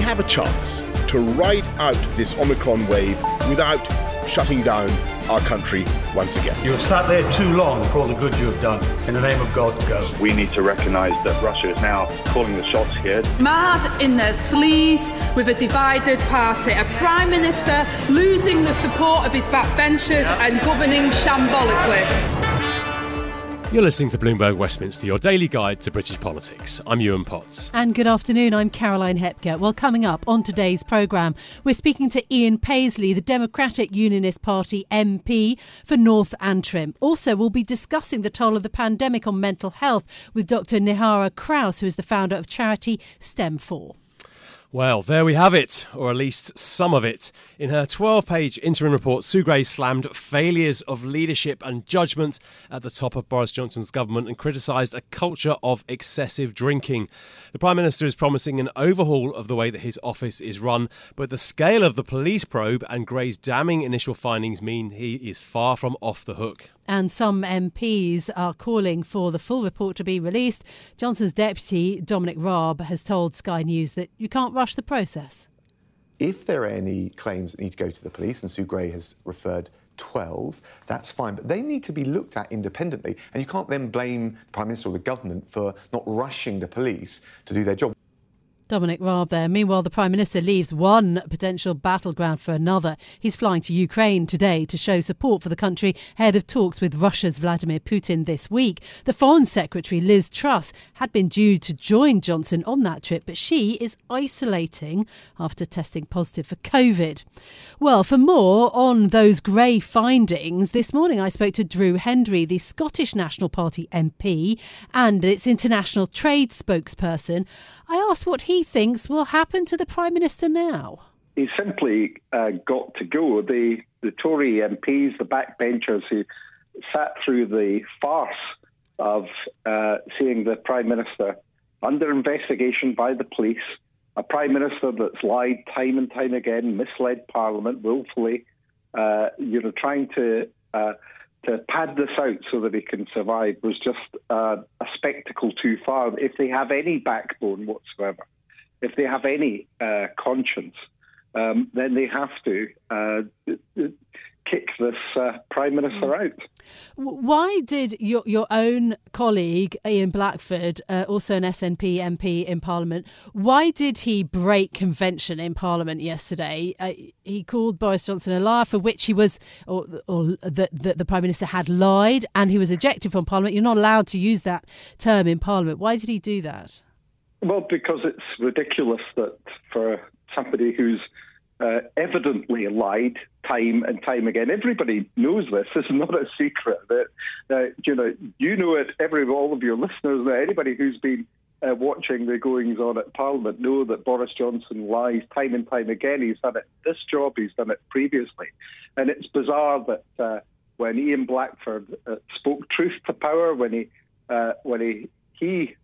We have a chance to ride out this Omicron wave without shutting down our country once again. You have sat there too long for all the good you have done. In the name of God, go. We need to recognise that Russia is now calling the shots here. Mad in their sleeves with a divided party. A Prime Minister losing the support of his backbenchers yeah. and governing shambolically. You're listening to Bloomberg Westminster, your daily guide to British politics. I'm Yuan Potts. And good afternoon, I'm Caroline Hepker. Well, coming up on today's programme, we're speaking to Ian Paisley, the Democratic Unionist Party MP for North Antrim. Also, we'll be discussing the toll of the pandemic on mental health with Dr. Nihara Krause, who is the founder of charity STEM4. Well, there we have it, or at least some of it. In her 12 page interim report, Sue Gray slammed failures of leadership and judgment at the top of Boris Johnson's government and criticised a culture of excessive drinking. The Prime Minister is promising an overhaul of the way that his office is run, but the scale of the police probe and Gray's damning initial findings mean he is far from off the hook and some MPs are calling for the full report to be released. Johnson's deputy, Dominic Raab, has told Sky News that you can't rush the process. If there are any claims that need to go to the police, and Sue Gray has referred 12, that's fine. But they need to be looked at independently. And you can't then blame the Prime Minister or the government for not rushing the police to do their job. Dominic Raab there. Meanwhile, the Prime Minister leaves one potential battleground for another. He's flying to Ukraine today to show support for the country ahead of talks with Russia's Vladimir Putin this week. The Foreign Secretary, Liz Truss, had been due to join Johnson on that trip, but she is isolating after testing positive for COVID. Well, for more on those grey findings, this morning I spoke to Drew Hendry, the Scottish National Party MP and its international trade spokesperson. I asked what he thinks will happen to the Prime Minister now. He's simply uh, got to go. The, the Tory MPs, the backbenchers who sat through the farce of uh, seeing the Prime Minister under investigation by the police, a Prime Minister that's lied time and time again, misled Parliament willfully, uh, you know, trying to uh, to pad this out so that he can survive was just uh, a spectacle too far. If they have any backbone whatsoever, if they have any uh, conscience, um, then they have to uh, kick this uh, prime minister out. Why did your your own colleague Ian Blackford, uh, also an SNP MP in Parliament, why did he break convention in Parliament yesterday? Uh, he called Boris Johnson a liar, for which he was, or, or that the, the Prime Minister had lied, and he was ejected from Parliament. You're not allowed to use that term in Parliament. Why did he do that? Well, because it's ridiculous that for somebody who's uh, evidently lied time and time again. Everybody knows this. This is not a secret. That uh, you know, you know it. Every all of your listeners, anybody who's been uh, watching the goings on at Parliament, know that Boris Johnson lies time and time again. He's done it this job. He's done it previously, and it's bizarre that uh, when Ian Blackford uh, spoke truth to power, when he uh, when he he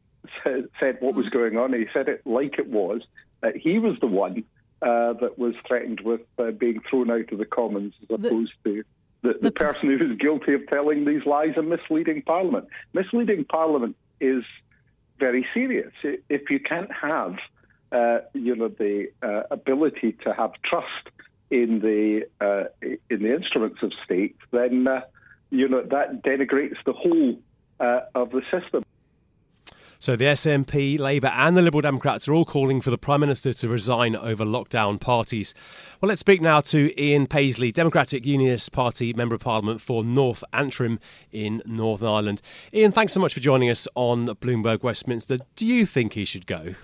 said what was going on, he said it like it was. that he was the one uh, that was threatened with uh, being thrown out of the Commons as opposed the, to the, the, the person who is guilty of telling these lies and misleading Parliament. Misleading Parliament is very serious. If you can't have, uh, you know, the uh, ability to have trust in the uh, in the instruments of state, then uh, you know that denigrates the whole of the system. So the SNP, Labour, and the Liberal Democrats are all calling for the Prime Minister to resign over lockdown parties. Well, let's speak now to Ian Paisley, Democratic Unionist Party Member of Parliament for North Antrim in Northern Ireland. Ian, thanks so much for joining us on Bloomberg Westminster. Do you think he should go?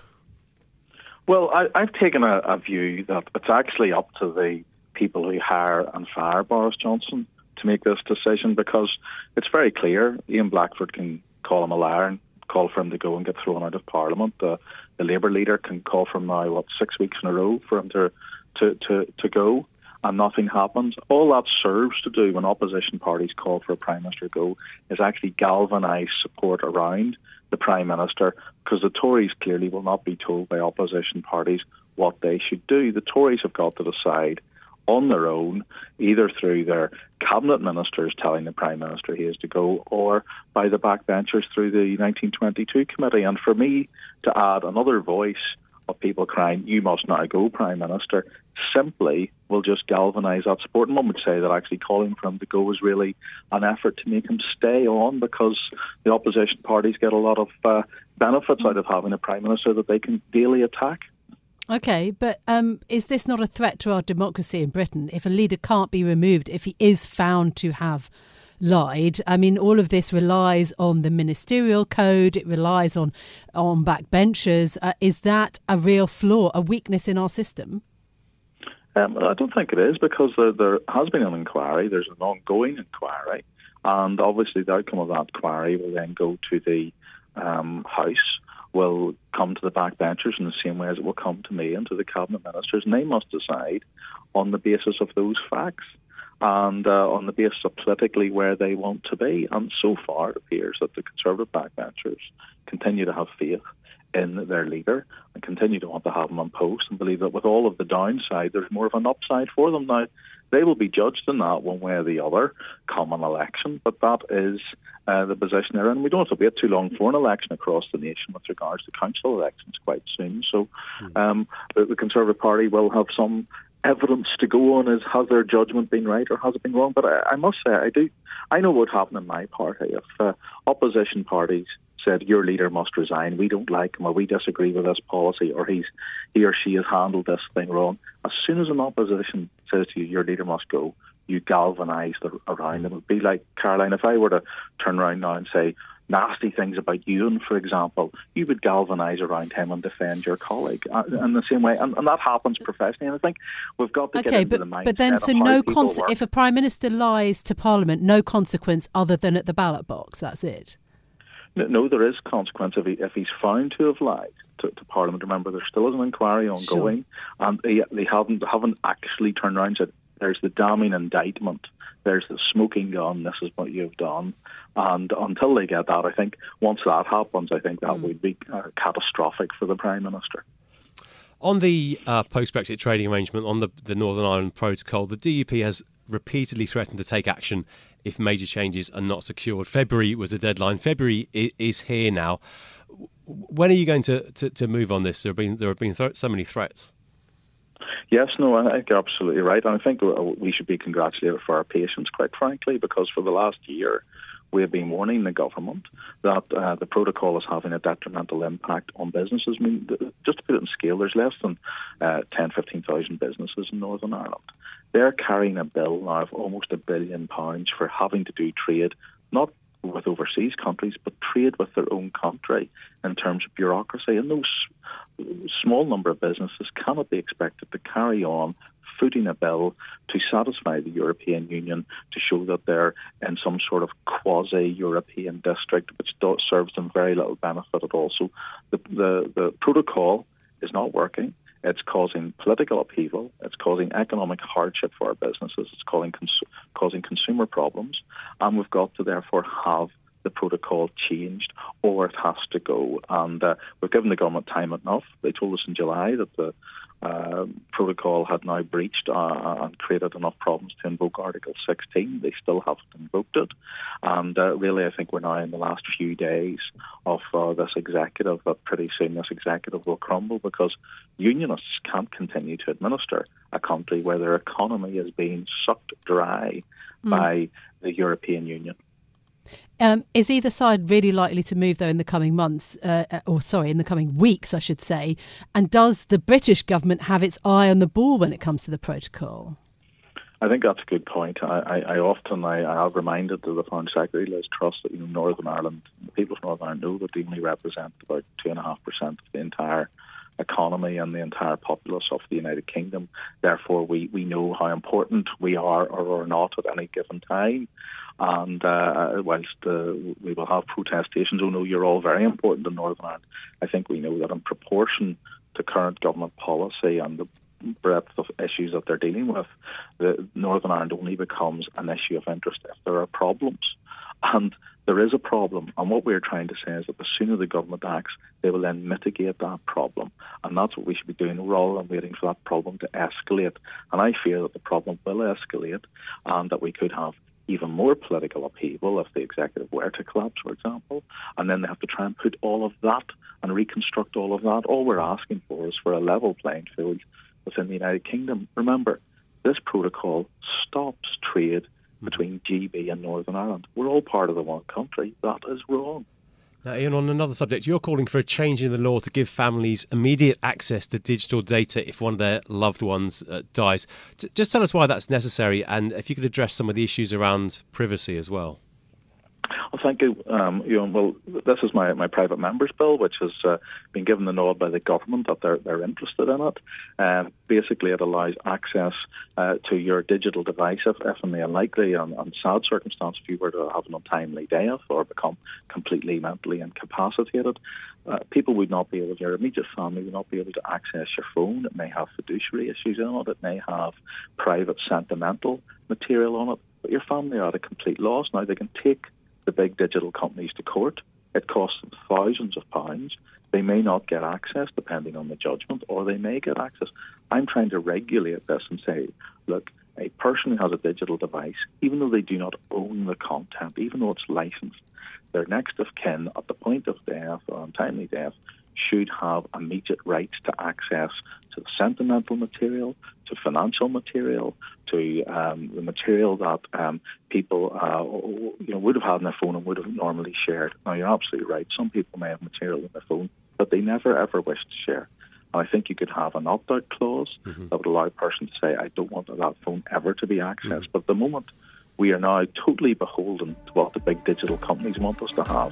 Well, I, have taken a, a view that it's actually up to the people who hire and fire Boris Johnson to make this decision because it's very clear Ian Blackford can call him a liar call for him to go and get thrown out of Parliament. The Labour leader can call from now, what, six weeks in a row for him to, to, to, to go and nothing happens. All that serves to do when opposition parties call for a Prime Minister to go is actually galvanise support around the Prime Minister because the Tories clearly will not be told by opposition parties what they should do. The Tories have got to decide on their own, either through their cabinet ministers telling the Prime Minister he is to go, or by the backbenchers through the 1922 committee. And for me to add another voice of people crying, you must now go, Prime Minister, simply will just galvanise that support. And one would say that actually calling for him to go was really an effort to make him stay on because the opposition parties get a lot of uh, benefits out of having a Prime Minister that they can daily attack. Okay, but um, is this not a threat to our democracy in Britain if a leader can't be removed if he is found to have lied? I mean, all of this relies on the ministerial code. It relies on on backbenchers. Uh, is that a real flaw, a weakness in our system? Um, I don't think it is because there, there has been an inquiry. There's an ongoing inquiry, and obviously the outcome of that inquiry will then go to the um, House will come to the backbenchers in the same way as it will come to me and to the cabinet ministers, and they must decide on the basis of those facts and uh, on the basis of politically where they want to be. And so far, it appears that the Conservative backbenchers continue to have faith in their leader and continue to want to have him on post and believe that with all of the downside, there's more of an upside for them. Now, they will be judged in that one way or the other come an election, but that is uh, the position they're in. We don't have to wait too long for an election across the nation with regards to council elections quite soon. So hmm. um, the, the Conservative Party will have some evidence to go on is has their judgment been right or has it been wrong? But I, I must say, I do, I know what happened in my party. If uh, opposition parties said your leader must resign, we don't like him, or we disagree with his policy, or he's he or she has handled this thing wrong. As soon as an opposition says to you, your leader must go, you galvanise around them. It would be like Caroline, if I were to turn around now and say nasty things about you, for example, you would galvanise around him and defend your colleague uh, in the same way, and, and, that happens professionally. And I think we've got to okay, get into but, the mindset. But then, so no cons- if a prime minister lies to Parliament, no consequence other than at the ballot box. That's it. No, there is consequence if, he, if he's found to have lied to, to Parliament. Remember, there still is an inquiry ongoing, sure. and they, they haven't haven't actually turned around and said there's the damning indictment, there's the smoking gun. This is what you've done, and until they get that, I think once that happens, I think that mm. would be uh, catastrophic for the Prime Minister. On the uh, post Brexit trading arrangement, on the, the Northern Ireland Protocol, the DUP has repeatedly threatened to take action if major changes are not secured. February was the deadline. February is here now. When are you going to, to, to move on this? There have been there have been so many threats. Yes, no, I think you're absolutely right. And I think we should be congratulated for our patience, quite frankly, because for the last year, we have been warning the government that uh, the protocol is having a detrimental impact on businesses. I mean, just to put it in scale, there's less than uh, 10, 15,000 businesses in Northern Ireland. They're carrying a bill now of almost a billion pounds for having to do trade, not with overseas countries, but trade with their own country in terms of bureaucracy. And those small number of businesses cannot be expected to carry on footing a bill to satisfy the European Union to show that they're in some sort of quasi European district, which serves them very little benefit at all. So the, the, the protocol is not working. It's causing political upheaval. It's causing economic hardship for our businesses. It's causing, cons- causing consumer problems. And we've got to therefore have the protocol changed or it has to go. And uh, we've given the government time enough. They told us in July that the uh, protocol had now breached uh, and created enough problems to invoke Article 16. They still haven't invoked it. And uh, really, I think we're now in the last few days of uh, this executive, but pretty soon this executive will crumble because unionists can't continue to administer a country where their economy is being sucked dry mm. by the European Union. Um, is either side really likely to move, though, in the coming months, uh, uh, or sorry, in the coming weeks, I should say? And does the British government have its eye on the ball when it comes to the protocol? I think that's a good point. I, I, I often I, I have reminded the Foreign Secretary Liz Truss that you know Northern Ireland, the people of Northern Ireland know that they only represent about two and a half percent of the entire economy and the entire populace of the United Kingdom. Therefore, we, we know how important we are or are not at any given time. And uh, whilst uh, we will have protestations, oh no, you're all very important in Northern Ireland, I think we know that in proportion to current government policy and the breadth of issues that they're dealing with, the Northern Ireland only becomes an issue of interest if there are problems. And there is a problem, and what we're trying to say is that the sooner the government acts, they will then mitigate that problem. And that's what we should be doing rather than waiting for that problem to escalate. And I fear that the problem will escalate and that we could have even more political upheaval if the executive were to collapse, for example. And then they have to try and put all of that and reconstruct all of that. All we're asking for is for a level playing field within the United Kingdom. Remember, this protocol stops trade between GB and Northern Ireland. We're all part of the one country. That is wrong. Now, Ian, on another subject, you're calling for a change in the law to give families immediate access to digital data if one of their loved ones uh, dies. T- just tell us why that's necessary and if you could address some of the issues around privacy as well. Well, thank you. Um, you know, well, this is my, my private members bill, which has uh, been given the nod by the government that they're they're interested in it. Um, basically, it allows access uh, to your digital device if, if in the unlikely and, and, sad circumstance if you were to have an untimely death or become completely mentally incapacitated. Uh, people would not be able, your immediate family would not be able to access your phone. It may have fiduciary issues in it. It may have private sentimental material on it. But your family are at a complete loss. Now they can take the big digital companies to court. It costs them thousands of pounds. They may not get access depending on the judgment, or they may get access. I'm trying to regulate this and say, look, a person who has a digital device, even though they do not own the content, even though it's licensed, their next of kin at the point of death or untimely death should have immediate rights to access to the sentimental material, to financial material, to um, the material that um, people uh, you know would have had on their phone and would have normally shared. Now you're absolutely right. Some people may have material on their phone that they never ever wish to share. And I think you could have an opt-out clause mm-hmm. that would allow a person to say, "I don't want that phone ever to be accessed." Mm-hmm. But the moment we are now totally beholden to what the big digital companies want us to have.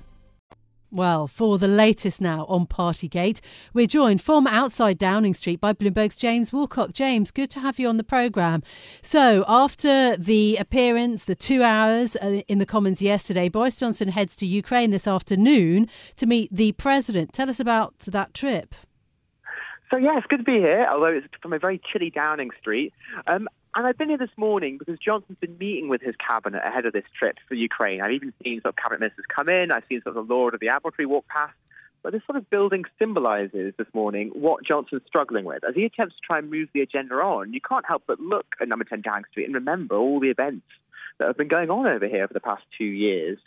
Well, for the latest now on Partygate, we're joined from outside Downing Street by Bloomberg's James Woolcock. James, good to have you on the programme. So, after the appearance, the two hours uh, in the Commons yesterday, Boris Johnson heads to Ukraine this afternoon to meet the president. Tell us about that trip. So yeah, it's good to be here, although it's from a very chilly Downing Street. Um, and I've been here this morning because Johnson's been meeting with his cabinet ahead of this trip for Ukraine. I've even seen sort of cabinet ministers come in. I've seen sort of the Lord of the Admiralty walk past. But this sort of building symbolises this morning what Johnson's struggling with. As he attempts to try and move the agenda on, you can't help but look at number 10 Downing Street and remember all the events that have been going on over here for the past two years.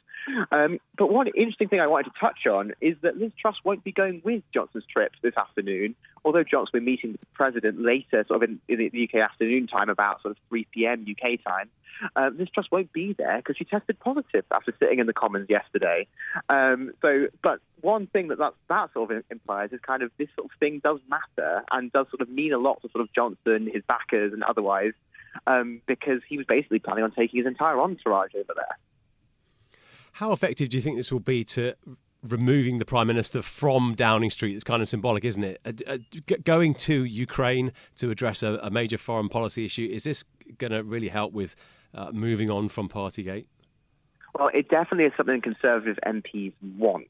Um, but one interesting thing I wanted to touch on is that Liz Truss won't be going with Johnson's trip this afternoon, although Johnson will be meeting with the president later, sort of in, in the UK afternoon time, about sort of 3 p.m. UK time. Uh, Liz Truss won't be there because she tested positive after sitting in the Commons yesterday. Um, so, but one thing that that, that sort of implies is kind of this sort of thing does matter and does sort of mean a lot to sort of Johnson, his backers, and otherwise, um, because he was basically planning on taking his entire entourage over there. How effective do you think this will be to removing the prime minister from Downing Street? It's kind of symbolic, isn't it? Uh, uh, going to Ukraine to address a, a, major foreign policy issue is this going to really help with uh, moving on from Partygate? Well, it definitely is something Conservative MPs want.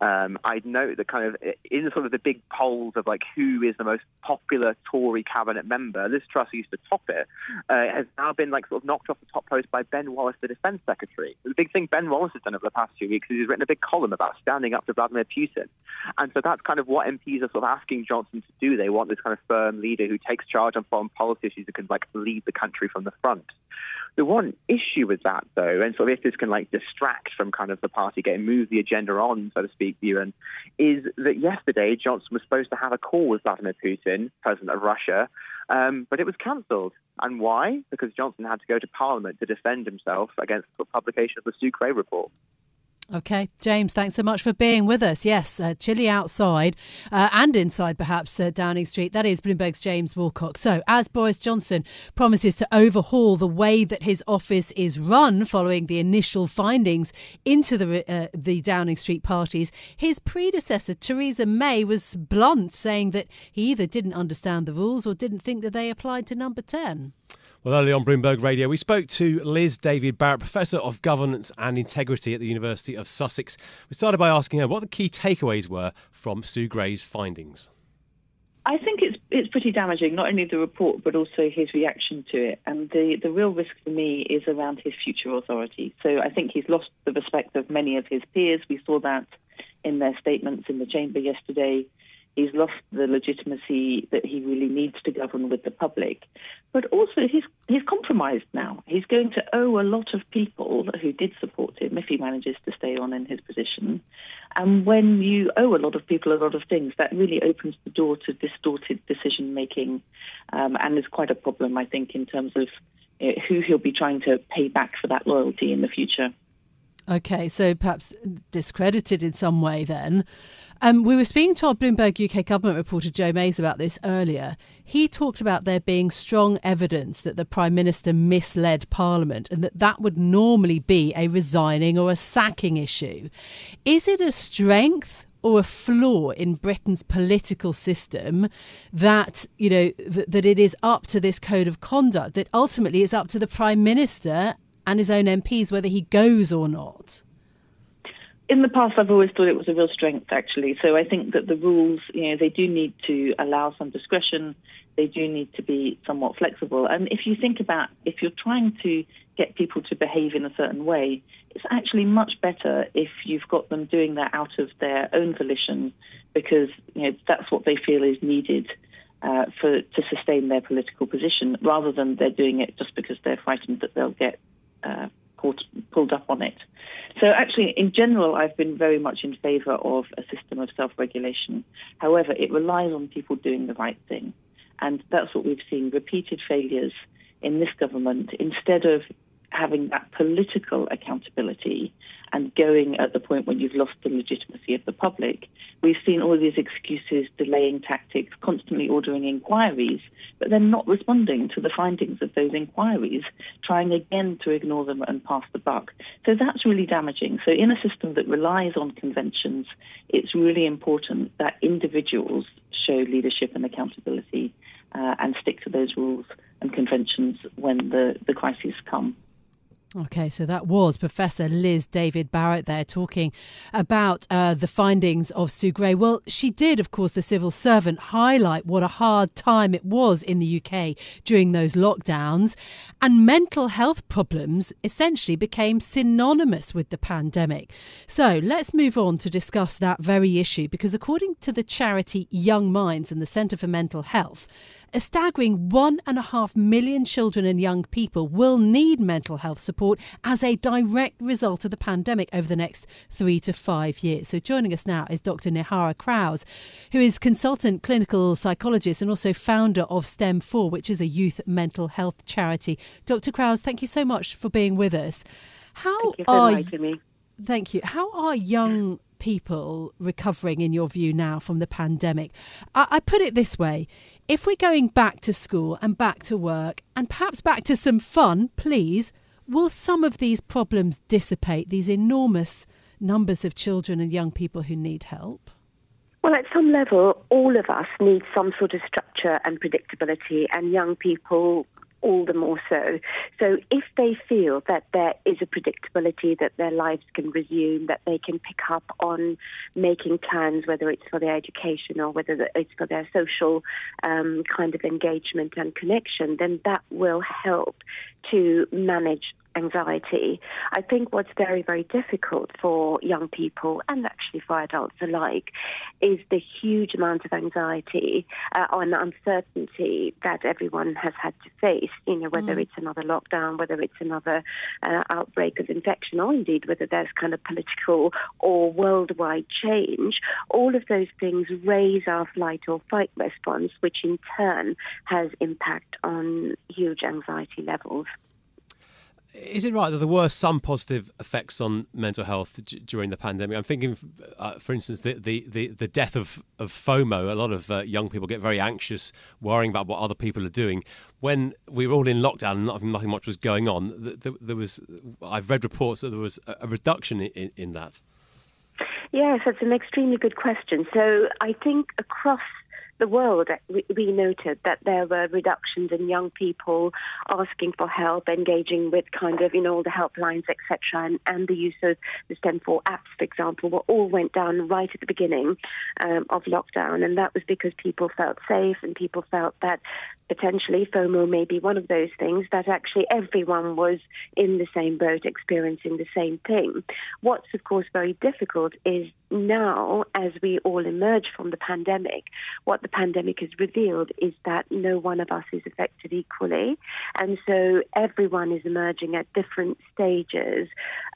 Um, I'd note that kind of in sort of the big polls of like who is the most popular Tory cabinet member, Liz Truss used to top it, uh, has now been like sort of knocked off the top post by Ben Wallace, the defence secretary. The big thing Ben Wallace has done over the past few weeks is he's written a big column about standing up to Vladimir Putin, and so that's kind of what MPs are sort of asking Johnson to do. They want this kind of firm leader who takes charge on foreign policy issues and can like lead the country from the front. The one issue with that, though, and sort of if this can like distract from kind of the Partygate move the agenda on, so to speak, Yuan, is that yesterday Johnson was supposed to have a call with Vladimir Putin, president of Russia, um, but it was cancelled. And why? Because Johnson had to go to Parliament to defend himself against the publication of the Gray report. Okay, James, thanks so much for being with us. Yes, uh, chilly outside uh, and inside, perhaps, uh, Downing Street. That is Bloomberg's James Woolcock. So, as Boris Johnson promises to overhaul the way that his office is run following the initial findings into the uh, the Downing Street parties, his predecessor Theresa May was blunt, saying that he either didn't understand the rules or didn't think that they applied to Number Ten. Well, earlier on Bloomberg Radio, we spoke to Liz David Barrett, Professor of Governance and Integrity at the University of Sussex. We started by asking her what the key takeaways were from Sue Gray's findings. I think it's it's pretty damaging, not only the report but also his reaction to it. And the, the real risk for me is around his future authority. So I think he's lost the respect of many of his peers. We saw that in their statements in the chamber yesterday. He's lost the legitimacy that he really needs to govern with the public. But also, he's, he's compromised now. He's going to owe a lot of people who did support him if he manages to stay on in his position. And when you owe a lot of people a lot of things, that really opens the door to distorted decision making um, and is quite a problem, I think, in terms of you who he'll be trying to pay back for that loyalty in the future. Okay, so perhaps discredited in some way then. Um, we were speaking to our Bloomberg UK government reporter Joe Mayes about this earlier. He talked about there being strong evidence that the Prime Minister misled Parliament and that that would normally be a resigning or a sacking issue. Is it a strength or a flaw in Britain's political system that you know th- that it is up to this code of conduct that ultimately it's up to the prime minister and his own MPs whether he goes or not in the past, I've always thought it was a real strength, actually. So I think that the rules, you know, they do need to allow some discretion. They do need to be somewhat flexible. And if you think about if you're trying to get people to behave in a certain way, it's actually much better if you've got them doing that out of their own volition, because you know that's what they feel is needed. Uh, for to sustain their political position, rather than they're doing it just because they're frightened that they'll get uh, caught, pulled up on it. So, actually, in general, I've been very much in favour of a system of self regulation. However, it relies on people doing the right thing. And that's what we've seen repeated failures in this government. Instead of having that political accountability and going at the point when you've lost the legitimacy of the public. We've seen all these excuses, delaying tactics, constantly ordering inquiries, but then not responding to the findings of those inquiries, trying again to ignore them and pass the buck. So that's really damaging. So, in a system that relies on conventions, it's really important that individuals show leadership and accountability uh, and stick to those rules and conventions when the, the crises come. Okay, so that was Professor Liz David Barrett there talking about uh, the findings of Sue Gray. Well, she did, of course, the civil servant, highlight what a hard time it was in the UK during those lockdowns. And mental health problems essentially became synonymous with the pandemic. So let's move on to discuss that very issue because, according to the charity Young Minds and the Centre for Mental Health, a staggering one and a half million children and young people will need mental health support as a direct result of the pandemic over the next three to five years. So, joining us now is Dr. Nihara Krause, who is consultant clinical psychologist and also founder of STEM4, which is a youth mental health charity. Dr. Krause, thank you so much for being with us. How you are me. Thank you. How are young people recovering, in your view, now from the pandemic? I, I put it this way if we're going back to school and back to work and perhaps back to some fun, please, will some of these problems dissipate, these enormous numbers of children and young people who need help? Well, at some level, all of us need some sort of structure and predictability, and young people all the more so. So if they feel that there is a predictability that their lives can resume, that they can pick up on making plans, whether it's for their education or whether it's for their social um, kind of engagement and connection, then that will help to manage anxiety. I think what's very, very difficult for young people and actually for adults alike is the huge amount of anxiety uh, and uncertainty that everyone has had to face. You know, whether mm. it's another lockdown, whether it's another uh, outbreak of infection, or indeed whether there's kind of political or worldwide change. All of those things raise our flight or fight response, which in turn has impact on huge anxiety levels. Is it right that there were some positive effects on mental health d- during the pandemic? I'm thinking, uh, for instance, the, the, the, the, death of, of FOMO. A lot of uh, young people get very anxious, worrying about what other people are doing. When we were all in lockdown and nothing, nothing much was going on, th- there was. I've read reports that there was a, a reduction in, in that. Yes, that's an extremely good question. So I think across the world, we, noted that there were reductions in young people asking for help, engaging with kind of, you know, all the helplines, etc., and, and the use of the STEM4 apps, for example, were all went down right at the beginning um, of lockdown. And that was because people felt safe and people felt that potentially FOMO may be one of those things that actually everyone was in the same boat experiencing the same thing. What's, of course, very difficult is now, as we all emerge from the pandemic, what the pandemic has revealed is that no one of us is affected equally. And so everyone is emerging at different stages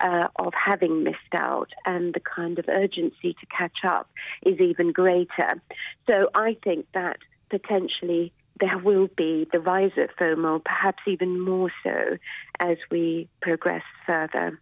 uh, of having missed out, and the kind of urgency to catch up is even greater. So I think that potentially there will be the rise of FOMO, perhaps even more so as we progress further.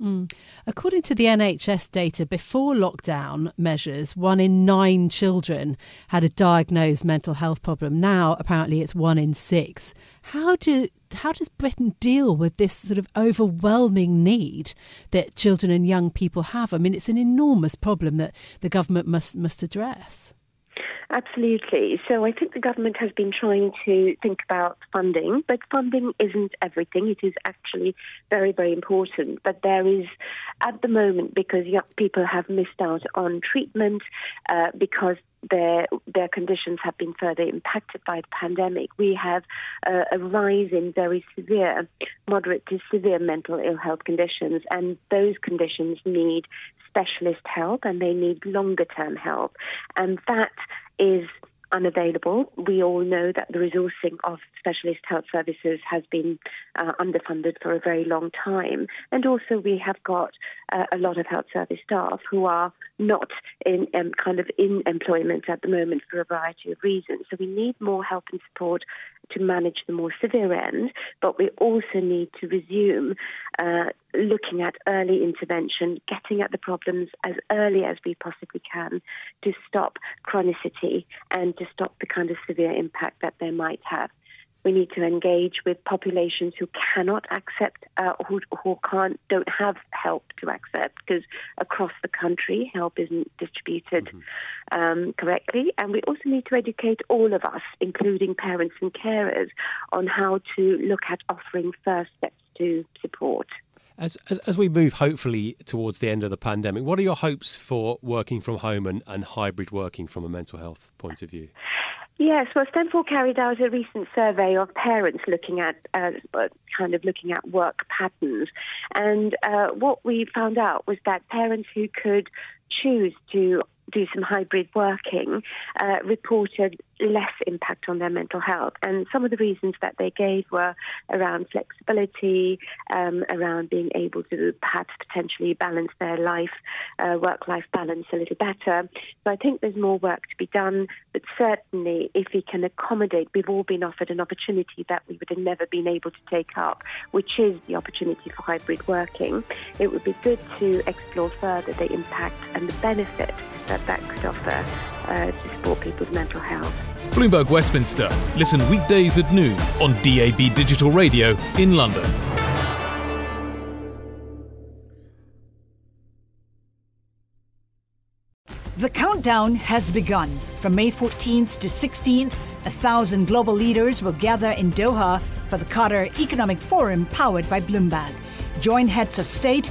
Mm. According to the NHS data, before lockdown measures, one in nine children had a diagnosed mental health problem. Now, apparently, it's one in six. How do how does Britain deal with this sort of overwhelming need that children and young people have? I mean, it's an enormous problem that the government must must address. Absolutely. So I think the government has been trying to think about funding, but funding isn't everything. It is actually very, very important. But there is, at the moment, because young people have missed out on treatment, uh, because their their conditions have been further impacted by the pandemic. We have a rise in very severe, moderate to severe mental ill health conditions, and those conditions need specialist help and they need longer term help, and that is unavailable. We all know that the resourcing of specialist health services has been uh, underfunded for a very long time. And also, we have got uh, a lot of health service staff who are not in um, kind of in employment at the moment for a variety of reasons. So, we need more help and support to manage the more severe end, but we also need to resume uh, looking at early intervention, getting at the problems as early as we possibly can to stop chronicity and to stop the kind of severe impact that they might have. We need to engage with populations who cannot accept, uh, who, who can't, don't have help to accept, because across the country help isn't distributed mm-hmm. um, correctly. And we also need to educate all of us, including parents and carers, on how to look at offering first steps to support. As, as, as, we move hopefully towards the end of the pandemic, what are your hopes for working from home and, and hybrid working from a mental health point of view? Yes, well, STEM4 carried out a recent survey of parents looking at uh, kind of looking at work patterns, and uh, what we found out was that parents who could choose to do some hybrid working uh, reported less impact on their mental health. And some of the reasons that they gave were around flexibility, um, around being able to perhaps potentially balance their life, uh, work life balance a little better. So I think there's more work to be done, but certainly if we can accommodate, we've all been offered an opportunity that we would have never been able to take up, which is the opportunity for hybrid working. It would be good to explore further the impact and the benefit that that could offer uh, to support people's mental health. Bloomberg Westminster. Listen weekdays at noon on DAB Digital Radio in London. The countdown has begun. From May 14th to 16th, a thousand global leaders will gather in Doha for the Qatar Economic Forum powered by Bloomberg. Join heads of state,